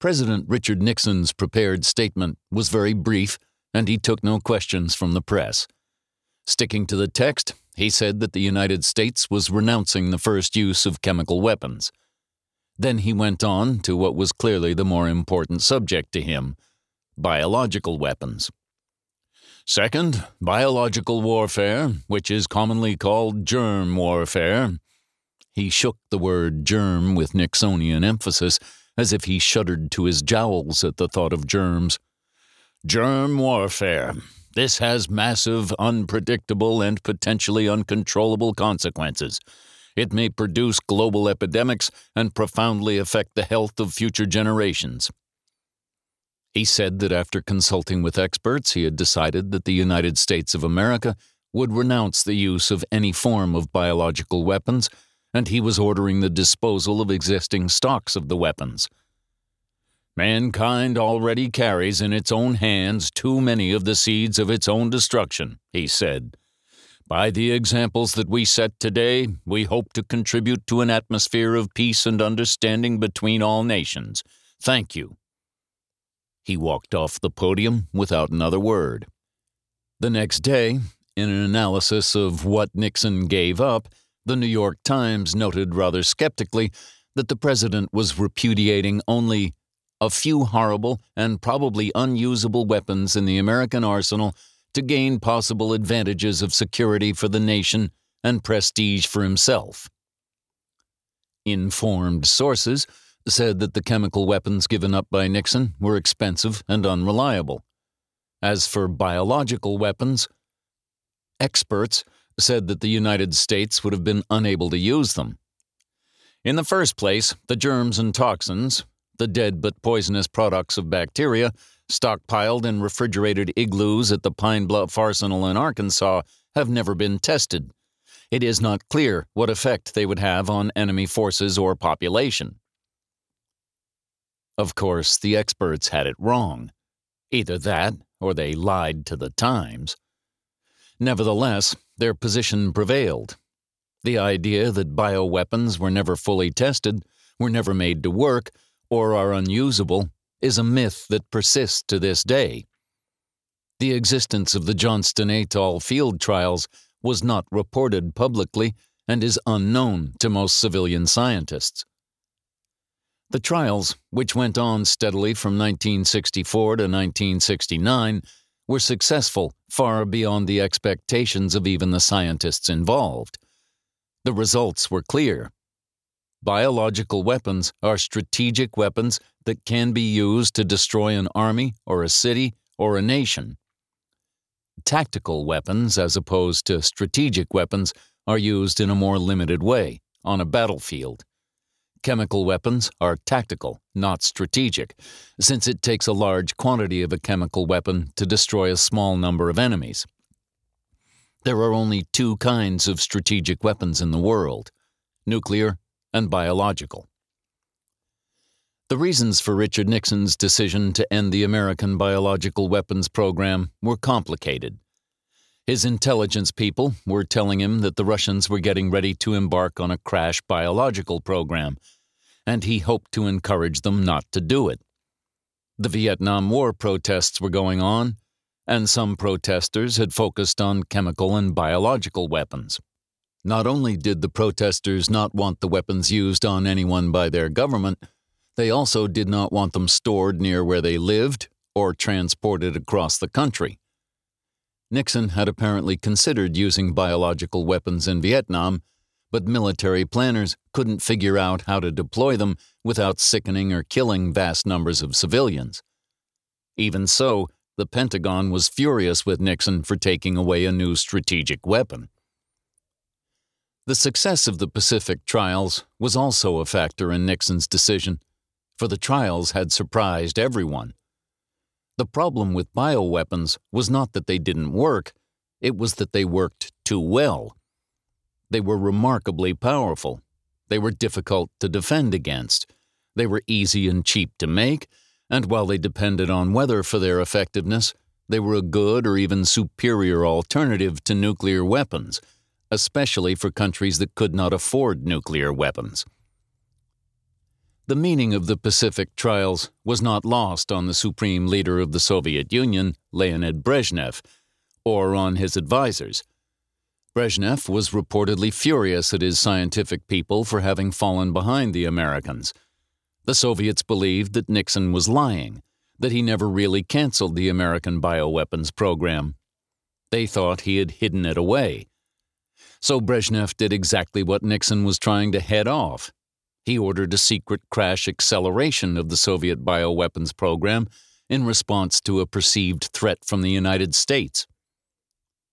President Richard Nixon's prepared statement was very brief, and he took no questions from the press. Sticking to the text, he said that the United States was renouncing the first use of chemical weapons. Then he went on to what was clearly the more important subject to him biological weapons. Second, biological warfare, which is commonly called germ warfare. He shook the word germ with Nixonian emphasis, as if he shuddered to his jowls at the thought of germs. Germ warfare. This has massive, unpredictable, and potentially uncontrollable consequences. It may produce global epidemics and profoundly affect the health of future generations. He said that after consulting with experts, he had decided that the United States of America would renounce the use of any form of biological weapons, and he was ordering the disposal of existing stocks of the weapons. Mankind already carries in its own hands too many of the seeds of its own destruction, he said. By the examples that we set today, we hope to contribute to an atmosphere of peace and understanding between all nations. Thank you. He walked off the podium without another word. The next day, in an analysis of what Nixon gave up, the New York Times noted rather skeptically that the president was repudiating only a few horrible and probably unusable weapons in the American arsenal to gain possible advantages of security for the nation and prestige for himself. Informed sources said that the chemical weapons given up by Nixon were expensive and unreliable. As for biological weapons, experts said that the United States would have been unable to use them. In the first place, the germs and toxins, the dead but poisonous products of bacteria, stockpiled in refrigerated igloos at the Pine Bluff Arsenal in Arkansas, have never been tested. It is not clear what effect they would have on enemy forces or population. Of course, the experts had it wrong. Either that, or they lied to the Times. Nevertheless, their position prevailed. The idea that bioweapons were never fully tested, were never made to work, or are unusable is a myth that persists to this day. The existence of the Johnston Atoll field trials was not reported publicly and is unknown to most civilian scientists. The trials, which went on steadily from 1964 to 1969, were successful far beyond the expectations of even the scientists involved. The results were clear. Biological weapons are strategic weapons that can be used to destroy an army or a city or a nation. Tactical weapons, as opposed to strategic weapons, are used in a more limited way on a battlefield. Chemical weapons are tactical, not strategic, since it takes a large quantity of a chemical weapon to destroy a small number of enemies. There are only two kinds of strategic weapons in the world nuclear and biological. The reasons for Richard Nixon's decision to end the American biological weapons program were complicated. His intelligence people were telling him that the Russians were getting ready to embark on a crash biological program, and he hoped to encourage them not to do it. The Vietnam War protests were going on, and some protesters had focused on chemical and biological weapons. Not only did the protesters not want the weapons used on anyone by their government, they also did not want them stored near where they lived or transported across the country. Nixon had apparently considered using biological weapons in Vietnam, but military planners couldn't figure out how to deploy them without sickening or killing vast numbers of civilians. Even so, the Pentagon was furious with Nixon for taking away a new strategic weapon. The success of the Pacific trials was also a factor in Nixon's decision, for the trials had surprised everyone. The problem with bioweapons was not that they didn't work, it was that they worked too well. They were remarkably powerful. They were difficult to defend against. They were easy and cheap to make, and while they depended on weather for their effectiveness, they were a good or even superior alternative to nuclear weapons especially for countries that could not afford nuclear weapons. The meaning of the Pacific trials was not lost on the supreme leader of the Soviet Union, Leonid Brezhnev, or on his advisers. Brezhnev was reportedly furious at his scientific people for having fallen behind the Americans. The Soviets believed that Nixon was lying, that he never really canceled the American bioweapons program. They thought he had hidden it away. So Brezhnev did exactly what Nixon was trying to head off. He ordered a secret crash acceleration of the Soviet bioweapons program in response to a perceived threat from the United States.